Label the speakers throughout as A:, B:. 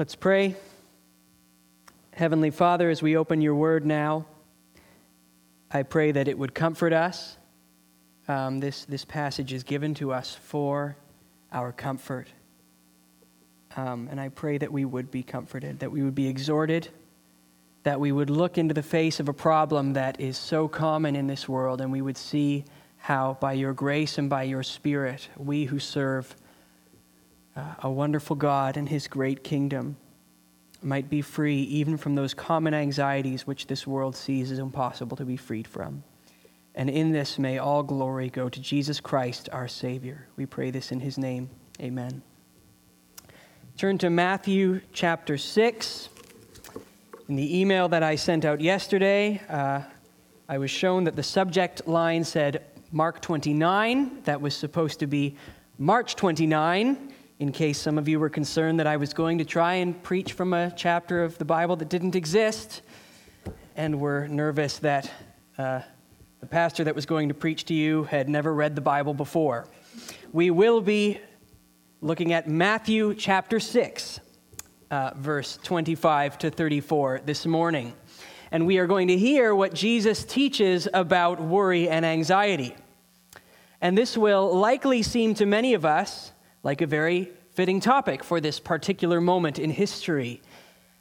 A: Let's pray. Heavenly Father, as we open your word now, I pray that it would comfort us. Um, this, this passage is given to us for our comfort. Um, and I pray that we would be comforted, that we would be exhorted, that we would look into the face of a problem that is so common in this world, and we would see how, by your grace and by your Spirit, we who serve uh, a wonderful God and his great kingdom might be free even from those common anxieties which this world sees as impossible to be freed from. And in this may all glory go to Jesus Christ, our Savior. We pray this in his name. Amen. Turn to Matthew chapter 6. In the email that I sent out yesterday, uh, I was shown that the subject line said Mark 29. That was supposed to be March 29 in case some of you were concerned that I was going to try and preach from a chapter of the Bible that didn't exist, and were nervous that uh, the pastor that was going to preach to you had never read the Bible before. We will be looking at Matthew chapter 6, uh, verse 25 to 34 this morning. And we are going to hear what Jesus teaches about worry and anxiety. And this will likely seem to many of us like a very fitting topic for this particular moment in history.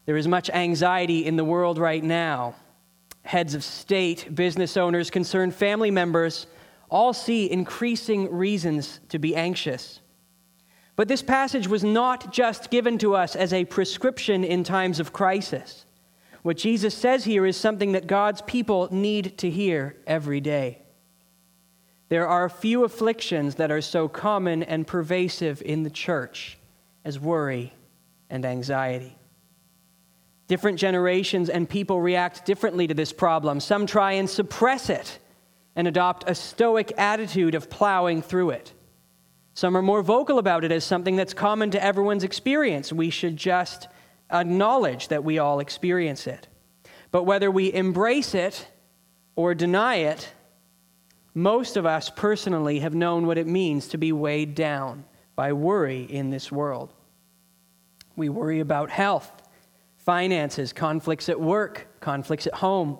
A: There is much anxiety in the world right now. Heads of state, business owners, concerned family members all see increasing reasons to be anxious. But this passage was not just given to us as a prescription in times of crisis. What Jesus says here is something that God's people need to hear every day. There are few afflictions that are so common and pervasive in the church as worry and anxiety. Different generations and people react differently to this problem. Some try and suppress it and adopt a stoic attitude of plowing through it. Some are more vocal about it as something that's common to everyone's experience. We should just acknowledge that we all experience it. But whether we embrace it or deny it, most of us personally have known what it means to be weighed down by worry in this world. We worry about health, finances, conflicts at work, conflicts at home,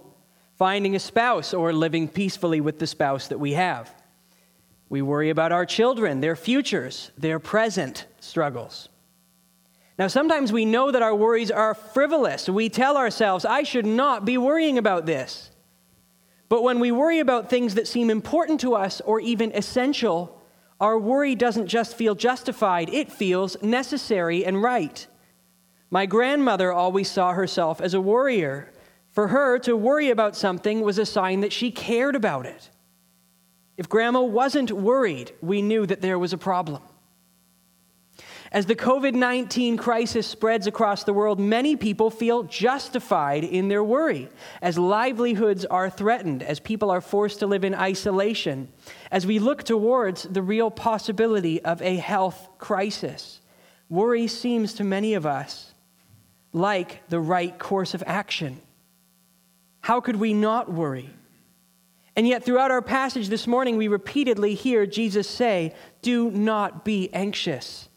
A: finding a spouse, or living peacefully with the spouse that we have. We worry about our children, their futures, their present struggles. Now, sometimes we know that our worries are frivolous. We tell ourselves, I should not be worrying about this. But when we worry about things that seem important to us or even essential, our worry doesn't just feel justified, it feels necessary and right. My grandmother always saw herself as a worrier. For her, to worry about something was a sign that she cared about it. If grandma wasn't worried, we knew that there was a problem. As the COVID 19 crisis spreads across the world, many people feel justified in their worry as livelihoods are threatened, as people are forced to live in isolation, as we look towards the real possibility of a health crisis. Worry seems to many of us like the right course of action. How could we not worry? And yet, throughout our passage this morning, we repeatedly hear Jesus say, Do not be anxious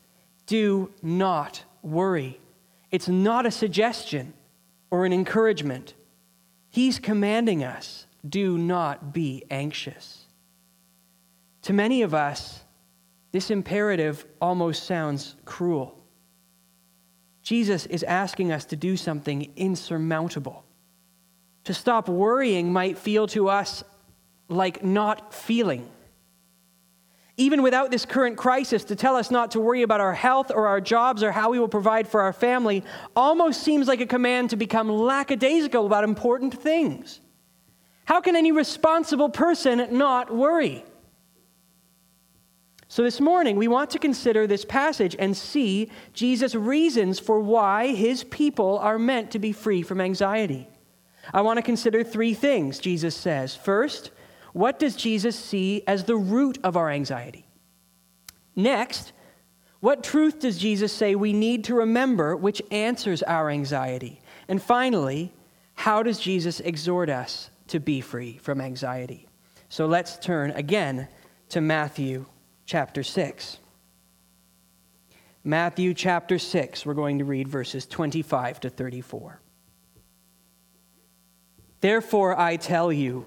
A: do not worry. It's not a suggestion or an encouragement. He's commanding us do not be anxious. To many of us, this imperative almost sounds cruel. Jesus is asking us to do something insurmountable. To stop worrying might feel to us like not feeling even without this current crisis, to tell us not to worry about our health or our jobs or how we will provide for our family almost seems like a command to become lackadaisical about important things. How can any responsible person not worry? So, this morning, we want to consider this passage and see Jesus' reasons for why his people are meant to be free from anxiety. I want to consider three things, Jesus says. First, what does Jesus see as the root of our anxiety? Next, what truth does Jesus say we need to remember which answers our anxiety? And finally, how does Jesus exhort us to be free from anxiety? So let's turn again to Matthew chapter 6. Matthew chapter 6, we're going to read verses 25 to 34. Therefore, I tell you,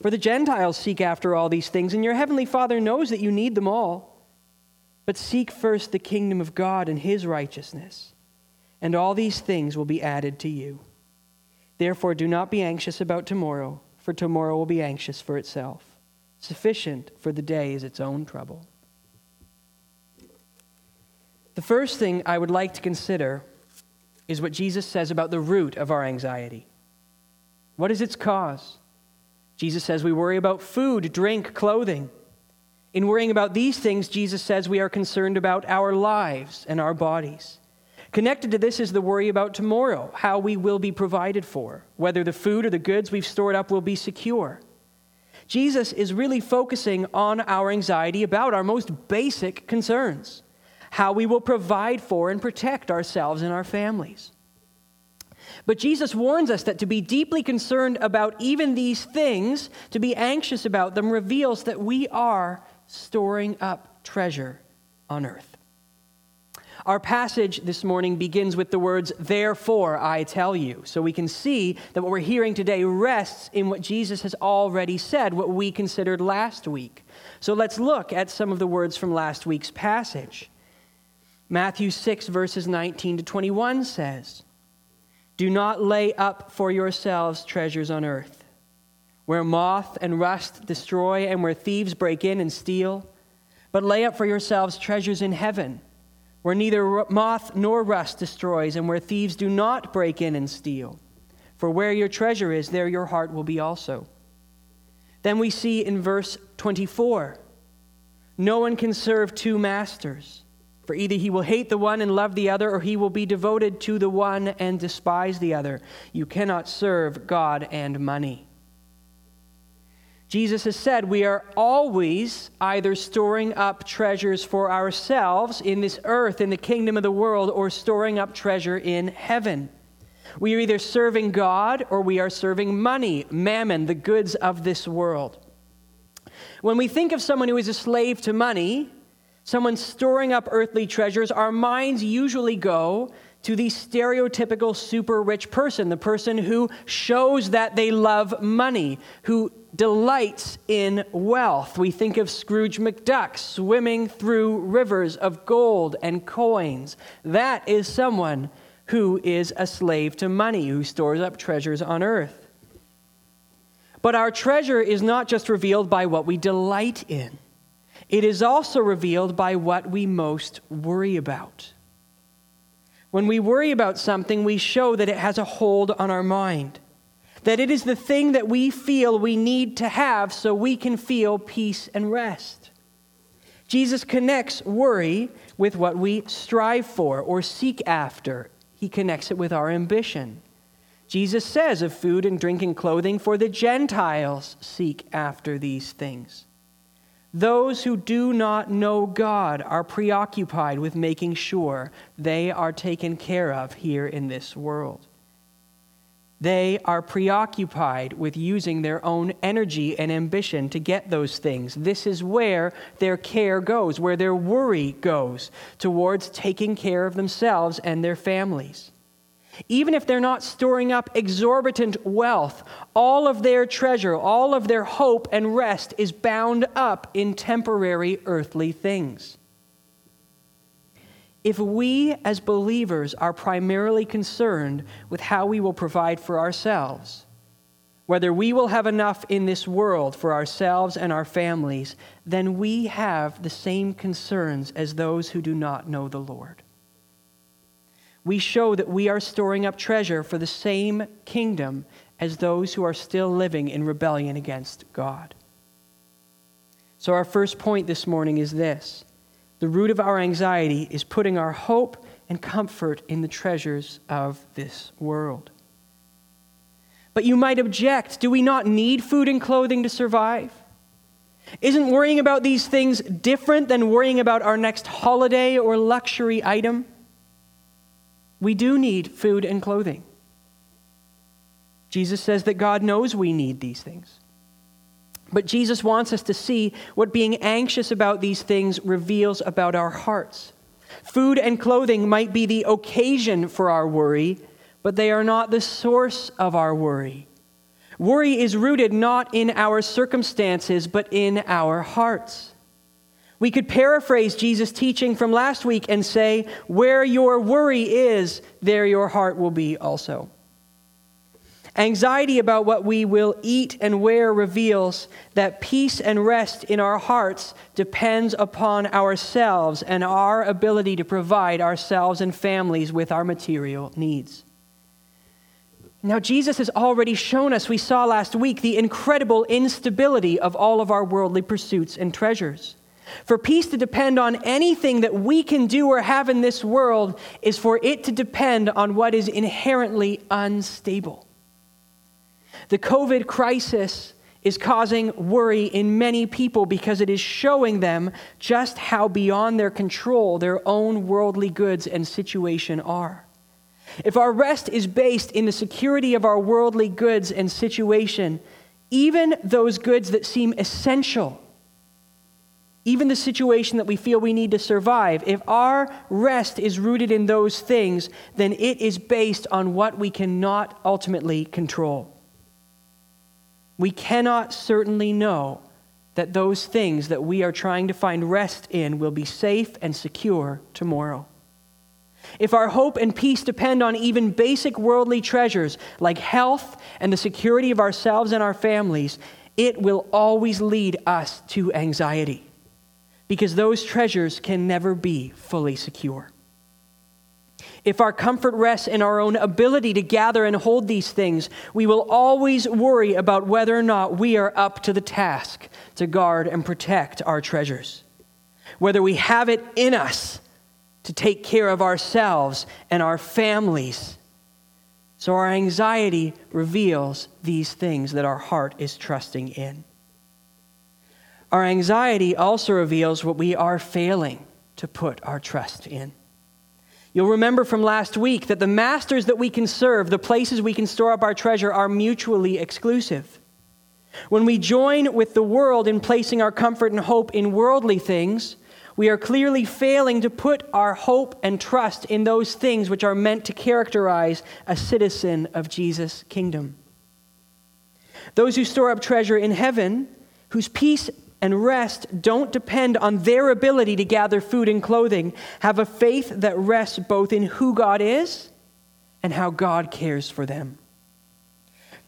A: For the Gentiles seek after all these things, and your heavenly Father knows that you need them all. But seek first the kingdom of God and his righteousness, and all these things will be added to you. Therefore, do not be anxious about tomorrow, for tomorrow will be anxious for itself. Sufficient for the day is its own trouble. The first thing I would like to consider is what Jesus says about the root of our anxiety. What is its cause? Jesus says we worry about food, drink, clothing. In worrying about these things, Jesus says we are concerned about our lives and our bodies. Connected to this is the worry about tomorrow, how we will be provided for, whether the food or the goods we've stored up will be secure. Jesus is really focusing on our anxiety about our most basic concerns how we will provide for and protect ourselves and our families. But Jesus warns us that to be deeply concerned about even these things, to be anxious about them, reveals that we are storing up treasure on earth. Our passage this morning begins with the words, Therefore I tell you. So we can see that what we're hearing today rests in what Jesus has already said, what we considered last week. So let's look at some of the words from last week's passage. Matthew 6, verses 19 to 21 says, do not lay up for yourselves treasures on earth, where moth and rust destroy and where thieves break in and steal, but lay up for yourselves treasures in heaven, where neither moth nor rust destroys and where thieves do not break in and steal. For where your treasure is, there your heart will be also. Then we see in verse 24 no one can serve two masters. For either he will hate the one and love the other, or he will be devoted to the one and despise the other. You cannot serve God and money. Jesus has said we are always either storing up treasures for ourselves in this earth, in the kingdom of the world, or storing up treasure in heaven. We are either serving God or we are serving money, mammon, the goods of this world. When we think of someone who is a slave to money, someone storing up earthly treasures, our minds usually go to the stereotypical super rich person, the person who shows that they love money, who delights in wealth. We think of Scrooge McDuck swimming through rivers of gold and coins. That is someone who is a slave to money, who stores up treasures on earth. But our treasure is not just revealed by what we delight in. It is also revealed by what we most worry about. When we worry about something, we show that it has a hold on our mind, that it is the thing that we feel we need to have so we can feel peace and rest. Jesus connects worry with what we strive for or seek after, he connects it with our ambition. Jesus says of food and drink and clothing, for the Gentiles seek after these things. Those who do not know God are preoccupied with making sure they are taken care of here in this world. They are preoccupied with using their own energy and ambition to get those things. This is where their care goes, where their worry goes, towards taking care of themselves and their families. Even if they're not storing up exorbitant wealth, all of their treasure, all of their hope and rest is bound up in temporary earthly things. if we as believers are primarily concerned with how we will provide for ourselves, whether we will have enough in this world for ourselves and our families, then we have the same concerns as those who do not know the Lord. We show that we are storing up treasure for the same kingdom as those who are still living in rebellion against God. So, our first point this morning is this the root of our anxiety is putting our hope and comfort in the treasures of this world. But you might object do we not need food and clothing to survive? Isn't worrying about these things different than worrying about our next holiday or luxury item? We do need food and clothing. Jesus says that God knows we need these things. But Jesus wants us to see what being anxious about these things reveals about our hearts. Food and clothing might be the occasion for our worry, but they are not the source of our worry. Worry is rooted not in our circumstances, but in our hearts. We could paraphrase Jesus' teaching from last week and say, Where your worry is, there your heart will be also. Anxiety about what we will eat and wear reveals that peace and rest in our hearts depends upon ourselves and our ability to provide ourselves and families with our material needs. Now, Jesus has already shown us, we saw last week, the incredible instability of all of our worldly pursuits and treasures. For peace to depend on anything that we can do or have in this world is for it to depend on what is inherently unstable. The COVID crisis is causing worry in many people because it is showing them just how beyond their control their own worldly goods and situation are. If our rest is based in the security of our worldly goods and situation, even those goods that seem essential, even the situation that we feel we need to survive, if our rest is rooted in those things, then it is based on what we cannot ultimately control we cannot certainly know that those things that we are trying to find rest in will be safe and secure tomorrow. If our hope and peace depend on even basic worldly treasures like health and the security of ourselves and our families, it will always lead us to anxiety because those treasures can never be fully secure. If our comfort rests in our own ability to gather and hold these things, we will always worry about whether or not we are up to the task to guard and protect our treasures. Whether we have it in us to take care of ourselves and our families. So our anxiety reveals these things that our heart is trusting in. Our anxiety also reveals what we are failing to put our trust in. You'll remember from last week that the masters that we can serve, the places we can store up our treasure, are mutually exclusive. When we join with the world in placing our comfort and hope in worldly things, we are clearly failing to put our hope and trust in those things which are meant to characterize a citizen of Jesus' kingdom. Those who store up treasure in heaven, whose peace and rest don't depend on their ability to gather food and clothing. Have a faith that rests both in who God is and how God cares for them.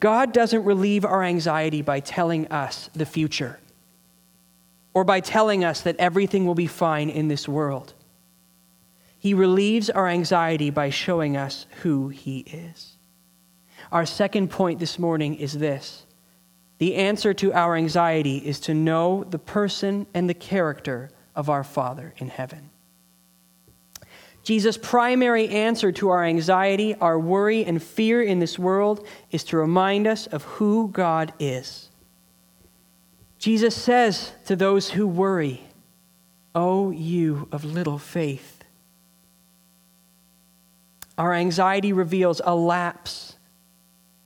A: God doesn't relieve our anxiety by telling us the future or by telling us that everything will be fine in this world. He relieves our anxiety by showing us who He is. Our second point this morning is this the answer to our anxiety is to know the person and the character of our Father in heaven. Jesus' primary answer to our anxiety, our worry, and fear in this world is to remind us of who God is. Jesus says to those who worry, O oh, you of little faith. Our anxiety reveals a lapse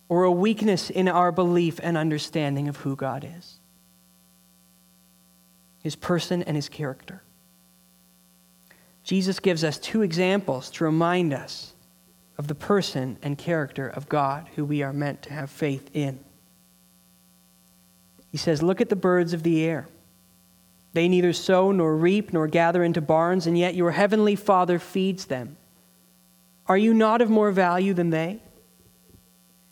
A: or a weakness in our belief and understanding of who God is, his person and his character. Jesus gives us two examples to remind us of the person and character of God who we are meant to have faith in. He says, Look at the birds of the air. They neither sow nor reap nor gather into barns, and yet your heavenly Father feeds them. Are you not of more value than they?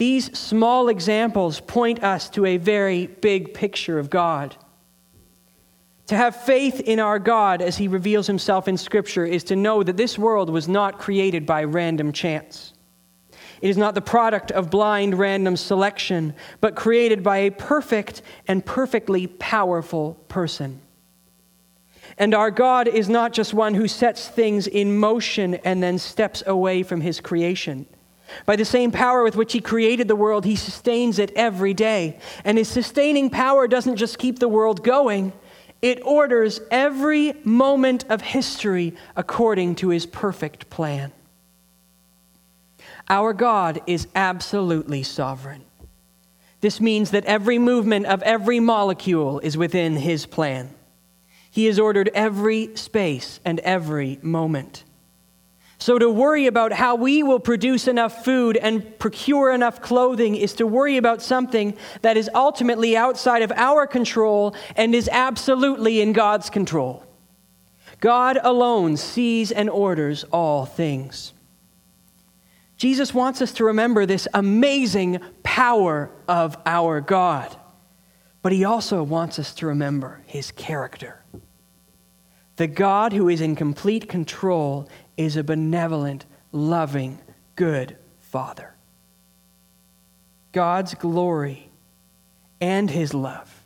A: These small examples point us to a very big picture of God. To have faith in our God as he reveals himself in Scripture is to know that this world was not created by random chance. It is not the product of blind random selection, but created by a perfect and perfectly powerful person. And our God is not just one who sets things in motion and then steps away from his creation. By the same power with which he created the world, he sustains it every day. And his sustaining power doesn't just keep the world going, it orders every moment of history according to his perfect plan. Our God is absolutely sovereign. This means that every movement of every molecule is within his plan. He has ordered every space and every moment. So, to worry about how we will produce enough food and procure enough clothing is to worry about something that is ultimately outside of our control and is absolutely in God's control. God alone sees and orders all things. Jesus wants us to remember this amazing power of our God, but he also wants us to remember his character. The God who is in complete control is a benevolent, loving, good Father. God's glory and his love,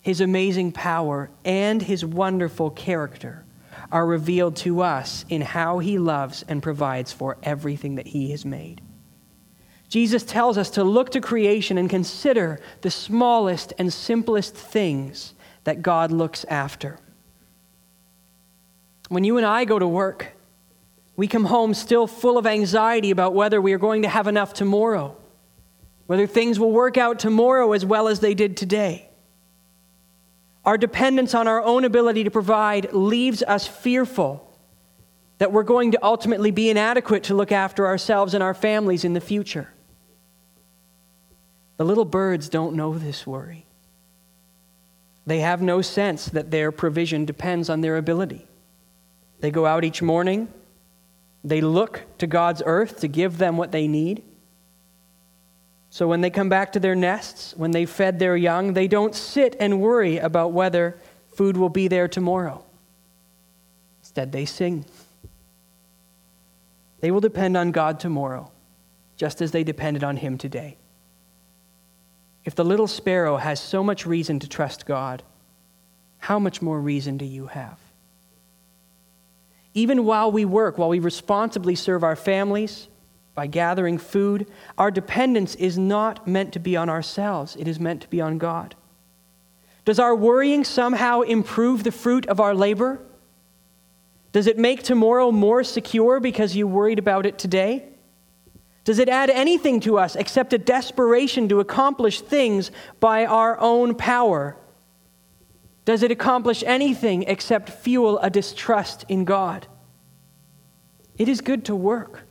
A: his amazing power, and his wonderful character are revealed to us in how he loves and provides for everything that he has made. Jesus tells us to look to creation and consider the smallest and simplest things that God looks after. When you and I go to work, we come home still full of anxiety about whether we are going to have enough tomorrow, whether things will work out tomorrow as well as they did today. Our dependence on our own ability to provide leaves us fearful that we're going to ultimately be inadequate to look after ourselves and our families in the future. The little birds don't know this worry. They have no sense that their provision depends on their ability. They go out each morning. They look to God's earth to give them what they need. So when they come back to their nests, when they fed their young, they don't sit and worry about whether food will be there tomorrow. Instead, they sing. They will depend on God tomorrow, just as they depended on Him today. If the little sparrow has so much reason to trust God, how much more reason do you have? Even while we work, while we responsibly serve our families by gathering food, our dependence is not meant to be on ourselves, it is meant to be on God. Does our worrying somehow improve the fruit of our labor? Does it make tomorrow more secure because you worried about it today? Does it add anything to us except a desperation to accomplish things by our own power? Does it accomplish anything except fuel a distrust in God? It is good to work.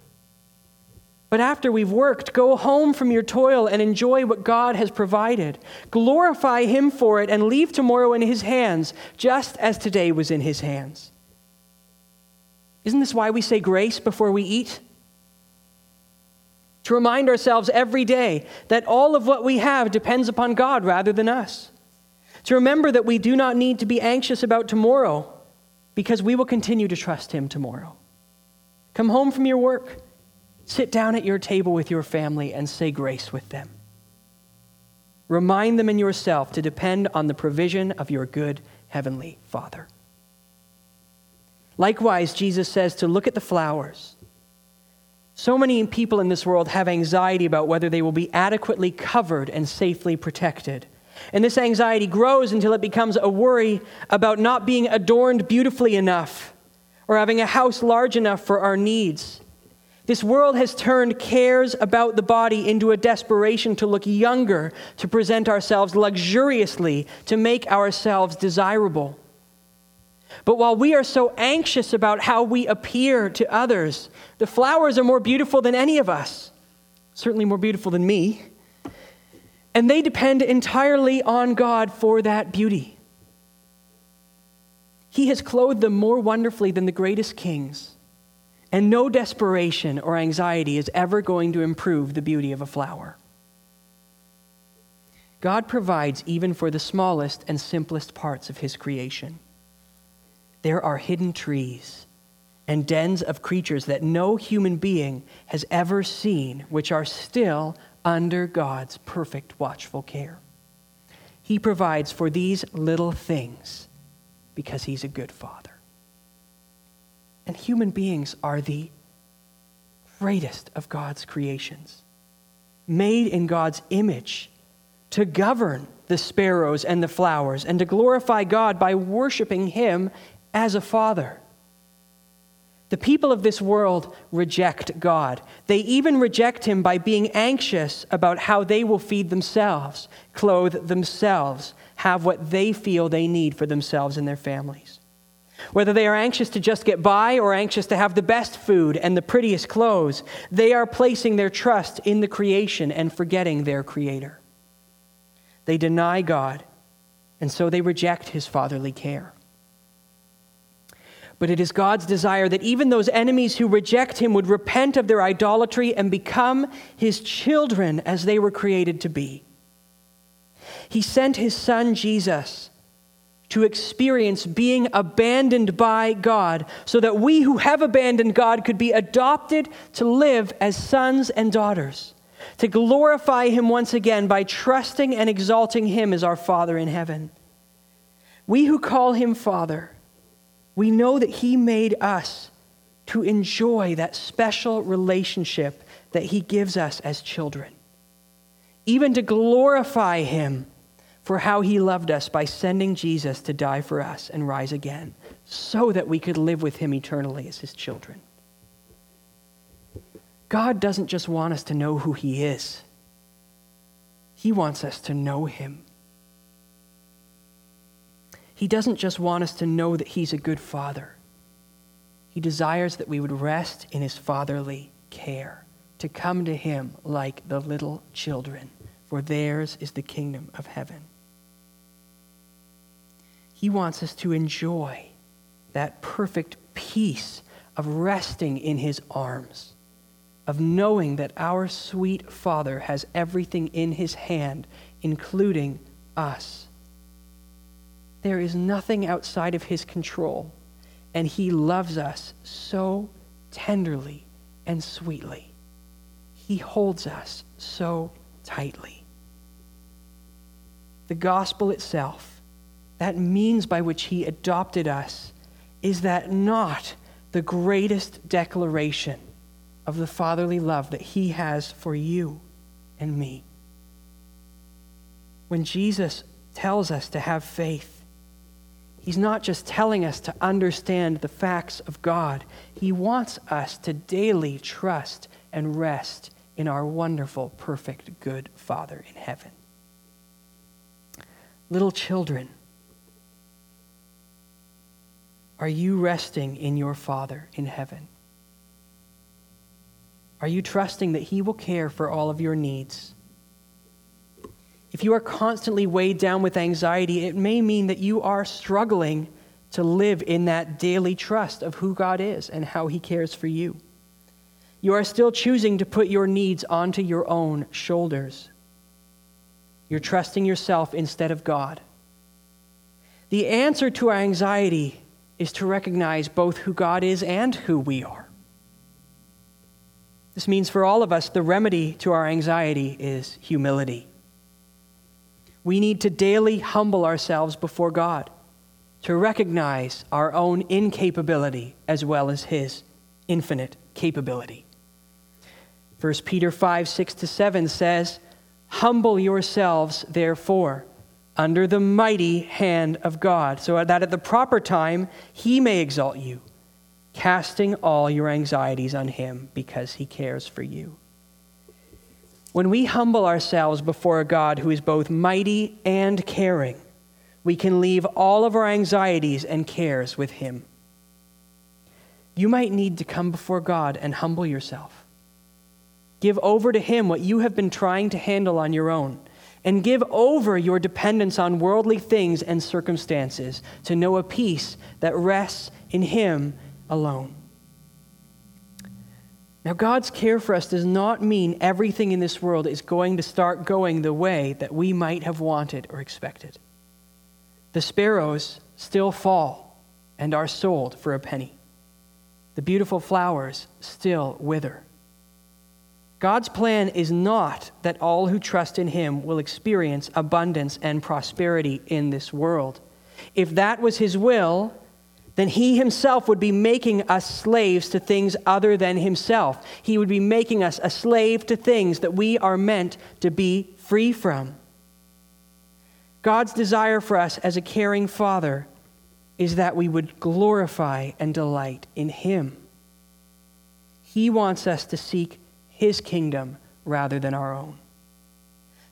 A: But after we've worked, go home from your toil and enjoy what God has provided. Glorify Him for it and leave tomorrow in His hands, just as today was in His hands. Isn't this why we say grace before we eat? To remind ourselves every day that all of what we have depends upon God rather than us. To remember that we do not need to be anxious about tomorrow because we will continue to trust Him tomorrow. Come home from your work, sit down at your table with your family, and say grace with them. Remind them and yourself to depend on the provision of your good Heavenly Father. Likewise, Jesus says to look at the flowers. So many people in this world have anxiety about whether they will be adequately covered and safely protected and this anxiety grows until it becomes a worry about not being adorned beautifully enough or having a house large enough for our needs. This world has turned cares about the body into a desperation to look younger, to present ourselves luxuriously, to make ourselves desirable. But while we are so anxious about how we appear to others, the flowers are more beautiful than any of us, certainly more beautiful than me. And they depend entirely on God for that beauty. He has clothed them more wonderfully than the greatest kings. And no desperation or anxiety is ever going to improve the beauty of a flower. God provides even for the smallest and simplest parts of his creation. There are hidden trees and dens of creatures that no human being has ever seen, which are still under God's perfect watchful care. He provides for these little things because he's a good father. And human beings are the greatest of God's creations, made in God's image to govern the sparrows and the flowers and to glorify God by worshiping Him as a father. The people of this world reject God. They even reject Him by being anxious about how they will feed themselves, clothe themselves, have what they feel they need for themselves and their families. Whether they are anxious to just get by or anxious to have the best food and the prettiest clothes, they are placing their trust in the creation and forgetting their Creator. They deny God, and so they reject His fatherly care. But it is God's desire that even those enemies who reject Him would repent of their idolatry and become His children as they were created to be. He sent His Son, Jesus to experience being abandoned by God, so that we who have abandoned God could be adopted to live as sons and daughters, to glorify Him once again by trusting and exalting Him as our Father in heaven. We who call Him Father, we know that He made us to enjoy that special relationship that He gives us as children, even to glorify Him for how he loved us by sending Jesus to die for us and rise again, so that we could live with him eternally as his children. God doesn't just want us to know who he is, he wants us to know him. He doesn't just want us to know that he's a good father. He desires that we would rest in his fatherly care, to come to him like the little children, for theirs is the kingdom of heaven. He wants us to enjoy that perfect peace of resting in His arms, of knowing that our sweet Father has everything in His hand, including us. There is nothing outside of His control, and He loves us so tenderly and sweetly. He holds us so tightly. The gospel itself that means by which he adopted us, is that not the greatest declaration of the fatherly love that he has for you and me? When Jesus tells us to have faith, he's not just telling us to understand the facts of God, he wants us to daily trust and rest in our wonderful, perfect, good Father in heaven. Little children, are you resting in your Father in heaven? Are you trusting that He will care for all of your needs? If you are constantly weighed down with anxiety, it may mean that you are struggling to live in that daily trust of who God is and how He cares for you. You are still choosing to put your needs onto your own shoulders. You're trusting yourself instead of God. The answer to our anxiety is to recognize both who God is and who we are. This means for all of us, the remedy to our anxiety is humility. We need to daily humble ourselves before God to recognize our own incapability as well as His infinite capability. 1 Peter 5 6 to 7 says, Humble yourselves, therefore under the mighty hand of God, so that at the proper time he may exalt you, casting all your anxieties on Him because He cares for you. When we humble ourselves before a God who is both mighty and caring, we can leave all of our anxieties and cares with Him. You might need to come before God and humble yourself. Give over to Him what you have been trying to handle on your own, and give over your dependence on worldly things and circumstances to know a peace that rests in Him alone. Now, God's care for us does not mean everything in this world is going to start going the way that we might have wanted or expected. The sparrows still fall and are sold for a penny. The beautiful flowers still wither. God's plan is not that all who trust in Him will experience abundance and prosperity in this world. If that was His will, then he himself would be making us slaves to things other than himself. He would be making us a slave to things that we are meant to be free from. God's desire for us as a caring father is that we would glorify and delight in him. He wants us to seek his kingdom rather than our own.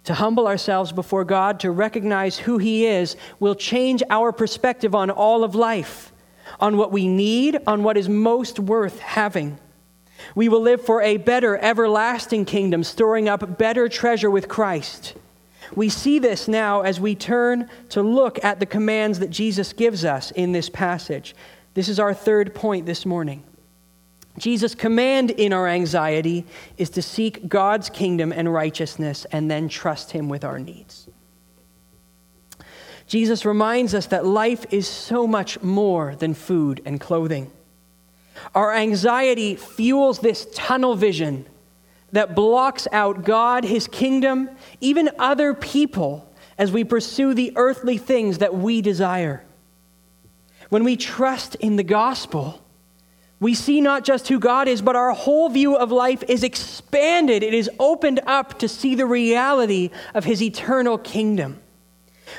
A: To humble ourselves before God, to recognize who He is, will change our perspective on all of life on what we need, on what is most worth having. We will live for a better, everlasting kingdom, storing up better treasure with Christ. We see this now as we turn to look at the commands that Jesus gives us in this passage. This is our third point this morning. Jesus' command in our anxiety is to seek God's kingdom and righteousness and then trust Him with our needs. Jesus reminds us that life is so much more than food and clothing. Our anxiety fuels this tunnel vision that blocks out God, His kingdom, even other people as we pursue the earthly things that we desire. When we trust in the gospel, we see not just who God is, but our whole view of life is expanded. It is opened up to see the reality of His eternal kingdom.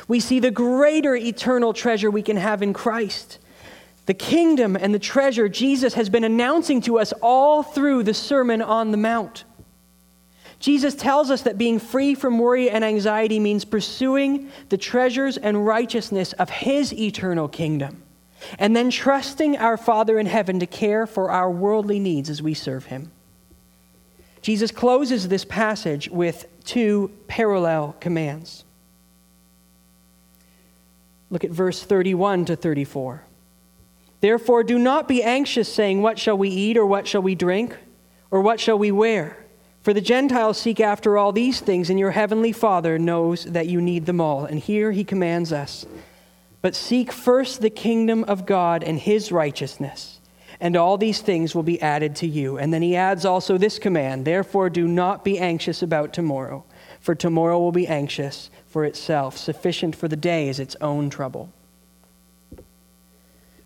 A: We see the greater eternal treasure we can have in Christ. The kingdom and the treasure Jesus has been announcing to us all through the Sermon on the Mount. Jesus tells us that being free from worry and anxiety means pursuing the treasures and righteousness of His eternal kingdom, and then trusting our Father in heaven to care for our worldly needs as we serve Him. Jesus closes this passage with two parallel commands. Look at verse 31 to 34. Therefore, do not be anxious, saying, What shall we eat, or what shall we drink, or what shall we wear? For the Gentiles seek after all these things, and your heavenly Father knows that you need them all. And here he commands us But seek first the kingdom of God and his righteousness, and all these things will be added to you. And then he adds also this command Therefore, do not be anxious about tomorrow, for tomorrow will be anxious for itself. Sufficient for the day is its own trouble.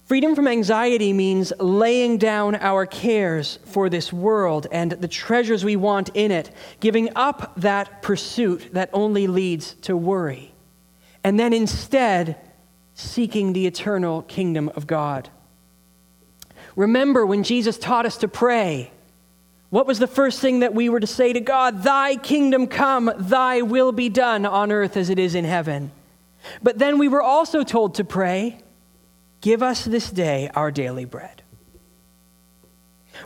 A: Freedom from anxiety means laying down our cares for this world and the treasures we want in it, giving up that pursuit that only leads to worry, and then instead seeking the eternal kingdom of God. Remember when Jesus taught us to pray what was the first thing that we were to say to God? Thy kingdom come, thy will be done on earth as it is in heaven. But then we were also told to pray, Give us this day our daily bread.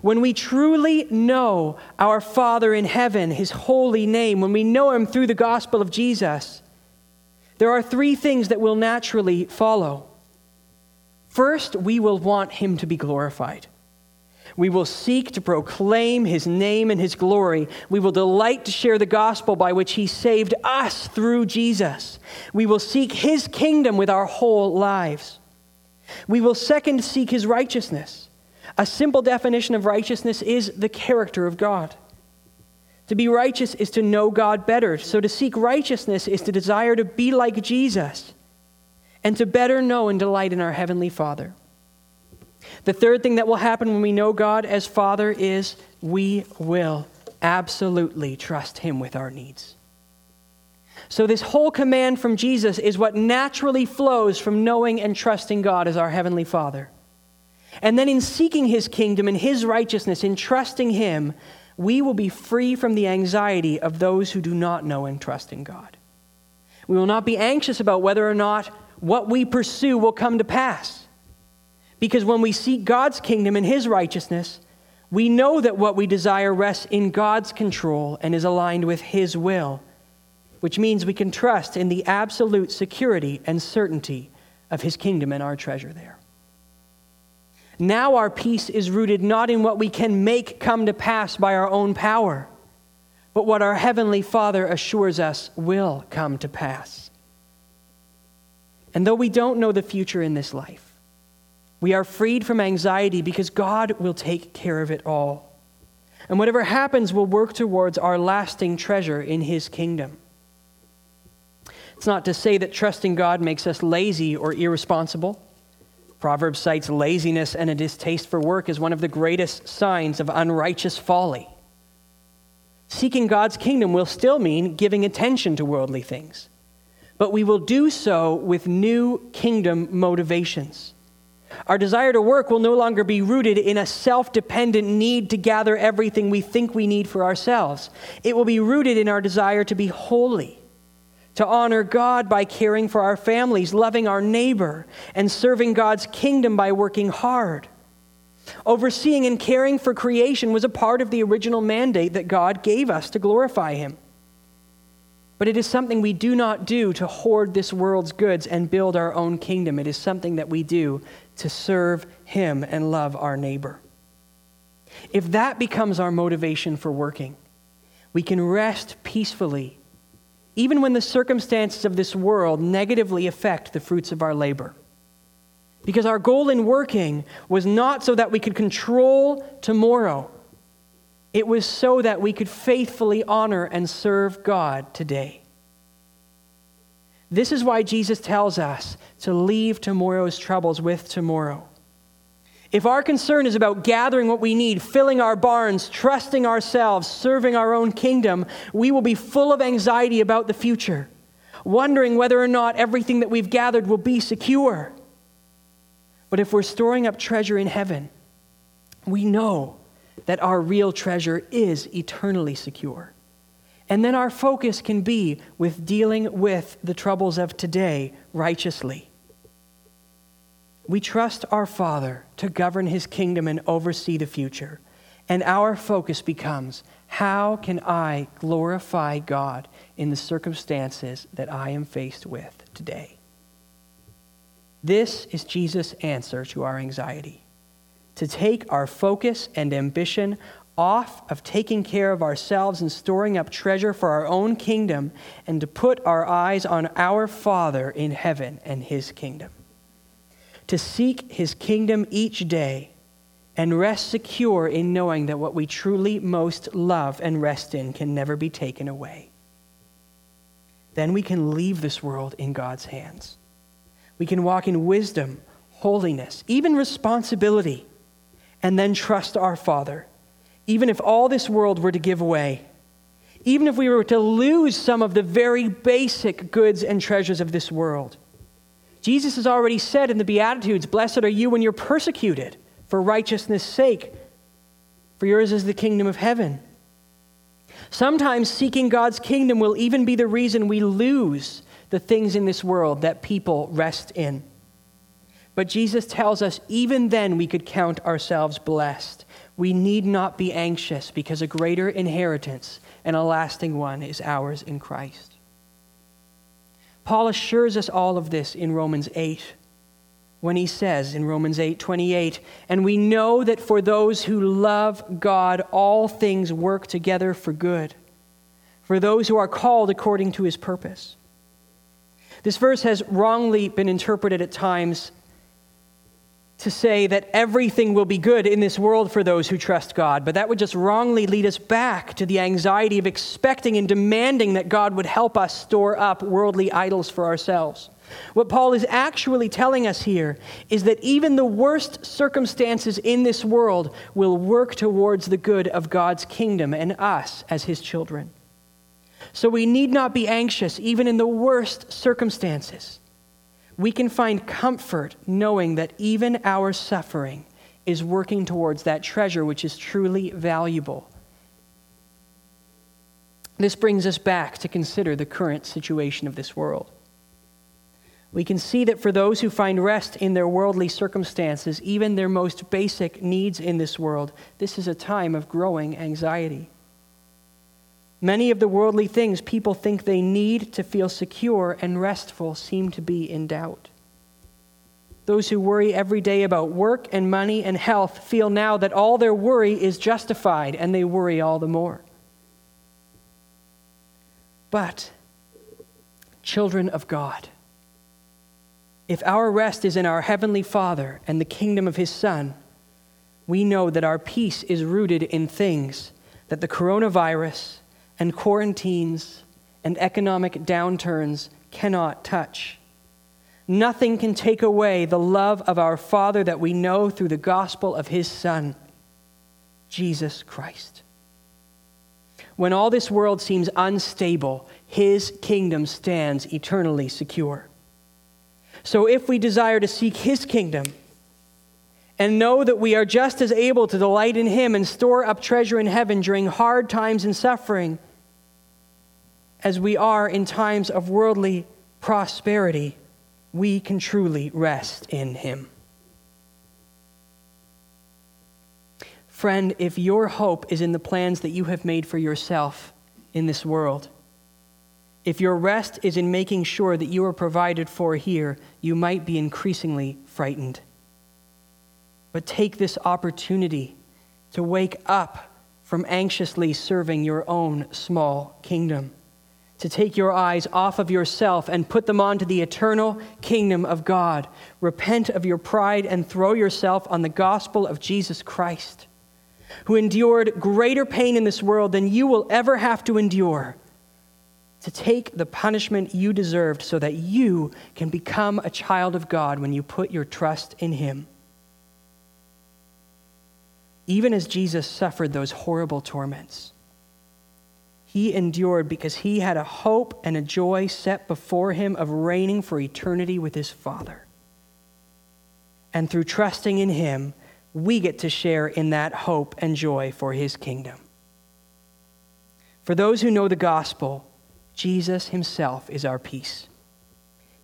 A: When we truly know our Father in heaven, his holy name, when we know him through the gospel of Jesus, there are three things that will naturally follow. First, we will want him to be glorified. We will seek to proclaim his name and his glory. We will delight to share the gospel by which he saved us through Jesus. We will seek his kingdom with our whole lives. We will second seek his righteousness. A simple definition of righteousness is the character of God. To be righteous is to know God better. So to seek righteousness is to desire to be like Jesus and to better know and delight in our Heavenly Father. The third thing that will happen when we know God as Father is we will absolutely trust Him with our needs. So, this whole command from Jesus is what naturally flows from knowing and trusting God as our Heavenly Father. And then in seeking his kingdom and his righteousness, in trusting him, we will be free from the anxiety of those who do not know and trust in God. We will not be anxious about whether or not what we pursue will come to pass. Because when we seek God's kingdom and his righteousness, we know that what we desire rests in God's control and is aligned with his will, which means we can trust in the absolute security and certainty of his kingdom and our treasure there. Now our peace is rooted not in what we can make come to pass by our own power, but what our Heavenly Father assures us will come to pass. And though we don't know the future in this life, we are freed from anxiety because God will take care of it all. And whatever happens will work towards our lasting treasure in His kingdom. It's not to say that trusting God makes us lazy or irresponsible. Proverbs cites laziness and a distaste for work as one of the greatest signs of unrighteous folly. Seeking God's kingdom will still mean giving attention to worldly things, but we will do so with new kingdom motivations. Our desire to work will no longer be rooted in a self dependent need to gather everything we think we need for ourselves. It will be rooted in our desire to be holy to honor God by caring for our families, loving our neighbor, and serving God's kingdom by working hard. Overseeing and caring for creation was a part of the original mandate that God gave us to glorify Him. But it is something we do not do to hoard this world's goods and build our own kingdom. It is something that we do to serve Him and love our neighbor. If that becomes our motivation for working, we can rest peacefully even when the circumstances of this world negatively affect the fruits of our labor. Because our goal in working was not so that we could control tomorrow, it was so that we could faithfully honor and serve God today. This is why Jesus tells us to leave tomorrow's troubles with tomorrow. If our concern is about gathering what we need, filling our barns, trusting ourselves, serving our own kingdom, we will be full of anxiety about the future, wondering whether or not everything that we've gathered will be secure. But if we're storing up treasure in heaven, we know that our real treasure is eternally secure. And then our focus can be with dealing with the troubles of today righteously. We trust our Father to govern his kingdom and oversee the future. And our focus becomes how can I glorify God in the circumstances that I am faced with today? This is Jesus' answer to our anxiety to take our focus and ambition off of taking care of ourselves and storing up treasure for our own kingdom and to put our eyes on our Father in heaven and his kingdom to seek his kingdom each day and rest secure in knowing that what we truly most love and rest in can never be taken away. Then we can leave this world in God's hands. We can walk in wisdom, holiness, even responsibility, and then trust our Father, even if all this world were to give way. Even if we were to lose some of the very basic goods and treasures of this world, Jesus has already said in the Beatitudes, Blessed are you when you're persecuted for righteousness' sake, for yours is the kingdom of heaven. Sometimes seeking God's kingdom will even be the reason we lose the things in this world that people rest in. But Jesus tells us even then we could count ourselves blessed. We need not be anxious because a greater inheritance and a lasting one is ours in Christ. Paul assures us all of this in Romans 8 when he says in Romans 8 28, and we know that for those who love God, all things work together for good, for those who are called according to his purpose. This verse has wrongly been interpreted at times to say that everything will be good in this world for those who trust God, but that would just wrongly lead us back to the anxiety of expecting and demanding that God would help us store up worldly idols for ourselves. What Paul is actually telling us here is that even the worst circumstances in this world will work towards the good of God's kingdom and us as his children. So we need not be anxious even in the worst circumstances we can find comfort knowing that even our suffering is working towards that treasure which is truly valuable. This brings us back to consider the current situation of this world. We can see that for those who find rest in their worldly circumstances, even their most basic needs in this world, this is a time of growing anxiety. Many of the worldly things people think they need to feel secure and restful seem to be in doubt. Those who worry every day about work and money and health feel now that all their worry is justified and they worry all the more. But, children of God, if our rest is in our Heavenly Father and the kingdom of His Son, we know that our peace is rooted in things that the coronavirus and quarantines and economic downturns cannot touch. Nothing can take away the love of our Father that we know through the gospel of His Son, Jesus Christ. When all this world seems unstable, His kingdom stands eternally secure. So if we desire to seek His kingdom, and know that we are just as able to delight in Him and store up treasure in heaven during hard times and suffering as we are in times of worldly prosperity, we can truly rest in Him. Friend, if your hope is in the plans that you have made for yourself in this world, if your rest is in making sure that you are provided for here, you might be increasingly frightened. But take this opportunity to wake up from anxiously serving your own small kingdom, to take your eyes off of yourself and put them onto the eternal kingdom of God. Repent of your pride and throw yourself on the gospel of Jesus Christ, who endured greater pain in this world than you will ever have to endure to take the punishment you deserved so that you can become a child of God when you put your trust in Him. Even as Jesus suffered those horrible torments, He endured because He had a hope and a joy set before Him of reigning for eternity with His Father. And through trusting in Him, we get to share in that hope and joy for His kingdom. For those who know the gospel, Jesus himself is our peace.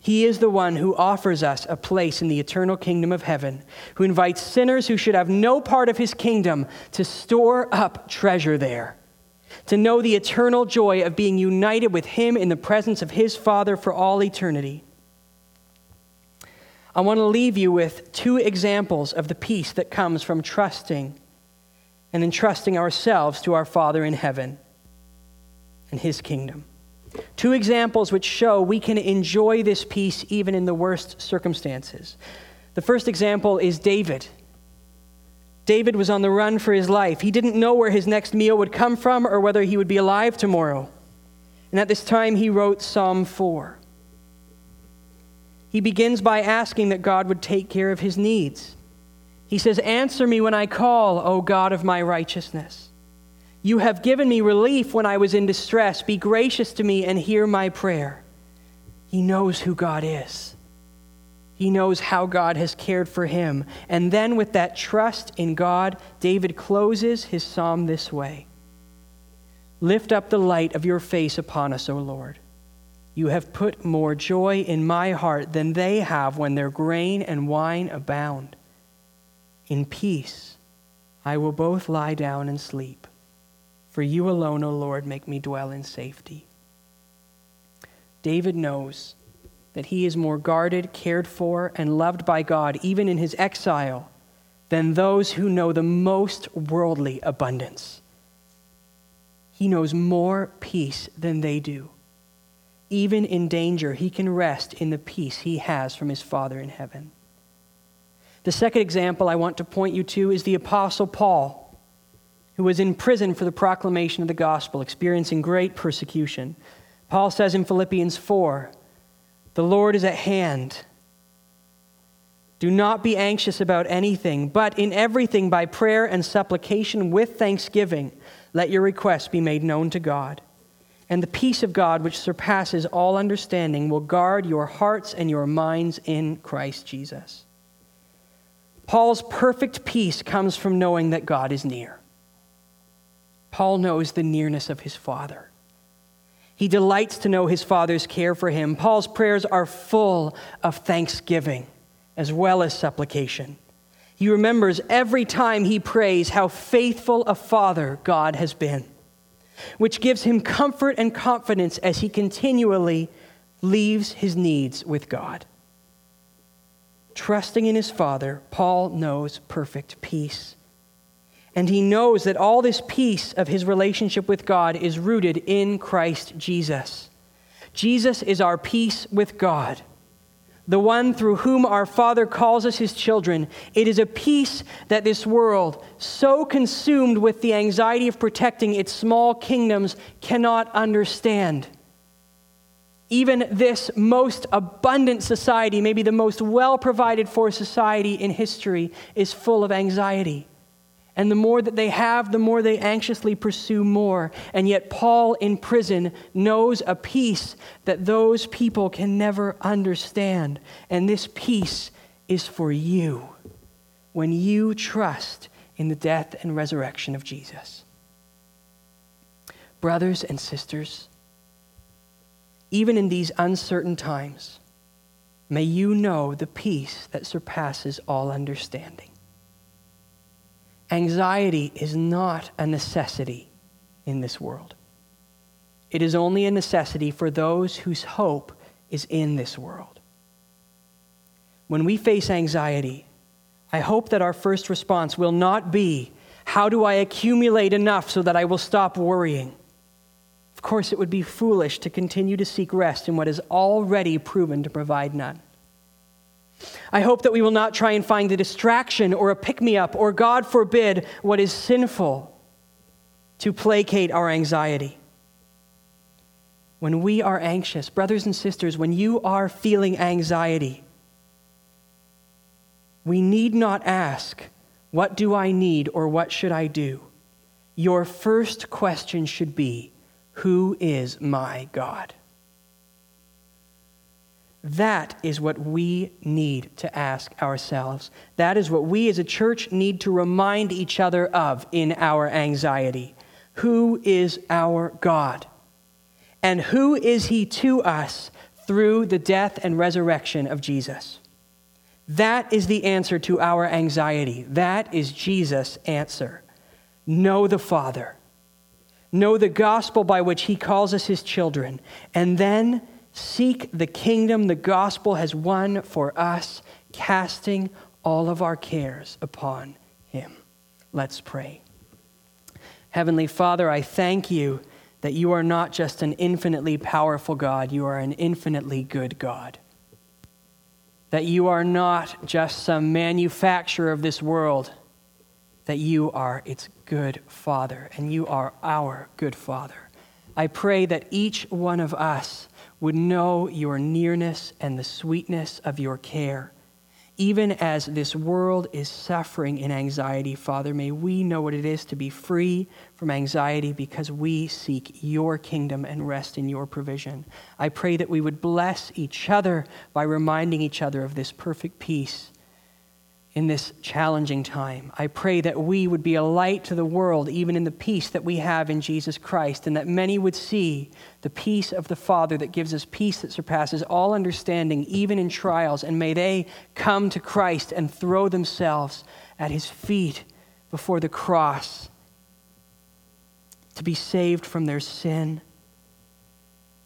A: He is the one who offers us a place in the eternal kingdom of heaven, who invites sinners who should have no part of his kingdom to store up treasure there, to know the eternal joy of being united with him in the presence of his Father for all eternity. I want to leave you with two examples of the peace that comes from trusting and entrusting ourselves to our Father in heaven and his kingdom. Two examples which show we can enjoy this peace even in the worst circumstances. The first example is David. David was on the run for his life. He didn't know where his next meal would come from or whether he would be alive tomorrow. And at this time, he wrote Psalm 4. He begins by asking that God would take care of his needs. He says, Answer me when I call, O God of my righteousness. You have given me relief when I was in distress. Be gracious to me and hear my prayer. He knows who God is. He knows how God has cared for him. And then, with that trust in God, David closes his psalm this way Lift up the light of your face upon us, O Lord. You have put more joy in my heart than they have when their grain and wine abound. In peace, I will both lie down and sleep for you alone, O Lord, make me dwell in safety. David knows that he is more guarded, cared for, and loved by God, even in his exile, than those who know the most worldly abundance. He knows more peace than they do. Even in danger, he can rest in the peace he has from his Father in heaven. The second example I want to point you to is the Apostle Paul who was in prison for the proclamation of the gospel, experiencing great persecution. Paul says in Philippians 4 The Lord is at hand. Do not be anxious about anything, but in everything by prayer and supplication with thanksgiving, let your requests be made known to God. And the peace of God, which surpasses all understanding, will guard your hearts and your minds in Christ Jesus. Paul's perfect peace comes from knowing that God is near. Paul knows the nearness of his Father. He delights to know his Father's care for him. Paul's prayers are full of thanksgiving as well as supplication. He remembers every time he prays how faithful a Father God has been, which gives him comfort and confidence as he continually leaves his needs with God. Trusting in his Father, Paul knows perfect peace. And he knows that all this peace of his relationship with God is rooted in Christ Jesus. Jesus is our peace with God, the one through whom our Father calls us his children. It is a peace that this world, so consumed with the anxiety of protecting its small kingdoms, cannot understand. Even this most abundant society, maybe the most well provided for society in history, is full of anxiety. And the more that they have, the more they anxiously pursue more. And yet, Paul in prison knows a peace that those people can never understand. And this peace is for you when you trust in the death and resurrection of Jesus. Brothers and sisters, even in these uncertain times, may you know the peace that surpasses all understanding. Anxiety is not a necessity in this world. It is only a necessity for those whose hope is in this world. When we face anxiety, I hope that our first response will not be, How do I accumulate enough so that I will stop worrying? Of course, it would be foolish to continue to seek rest in what is already proven to provide none. I hope that we will not try and find a distraction or a pick me up or, God forbid, what is sinful to placate our anxiety. When we are anxious, brothers and sisters, when you are feeling anxiety, we need not ask, What do I need or what should I do? Your first question should be, Who is my God? That is what we need to ask ourselves. That is what we as a church need to remind each other of in our anxiety. Who is our God? And who is he to us through the death and resurrection of Jesus? That is the answer to our anxiety. That is Jesus' answer. Know the Father. Know the gospel by which he calls us his children. And then Seek the kingdom the gospel has won for us, casting all of our cares upon him. Let's pray. Heavenly Father, I thank you that you are not just an infinitely powerful God, you are an infinitely good God. That you are not just some manufacturer of this world, that you are its good Father, and you are our good Father. I pray that each one of us would know your nearness and the sweetness of your care. Even as this world is suffering in anxiety, Father, may we know what it is to be free from anxiety because we seek your kingdom and rest in your provision. I pray that we would bless each other by reminding each other of this perfect peace in this challenging time. I pray that we would be a light to the world, even in the peace that we have in Jesus Christ, and that many would see the peace of the Father that gives us peace that surpasses all understanding, even in trials. And may they come to Christ and throw themselves at his feet before the cross to be saved from their sin,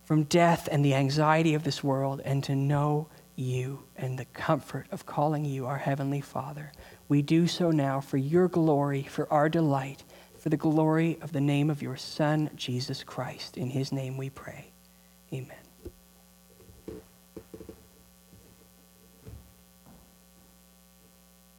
A: from death and the anxiety of this world, and to know you and the comfort of calling you our Heavenly Father. We do so now for your glory, for our delight, for the glory of the name of your Son, Jesus Christ. In his name we pray. Amen.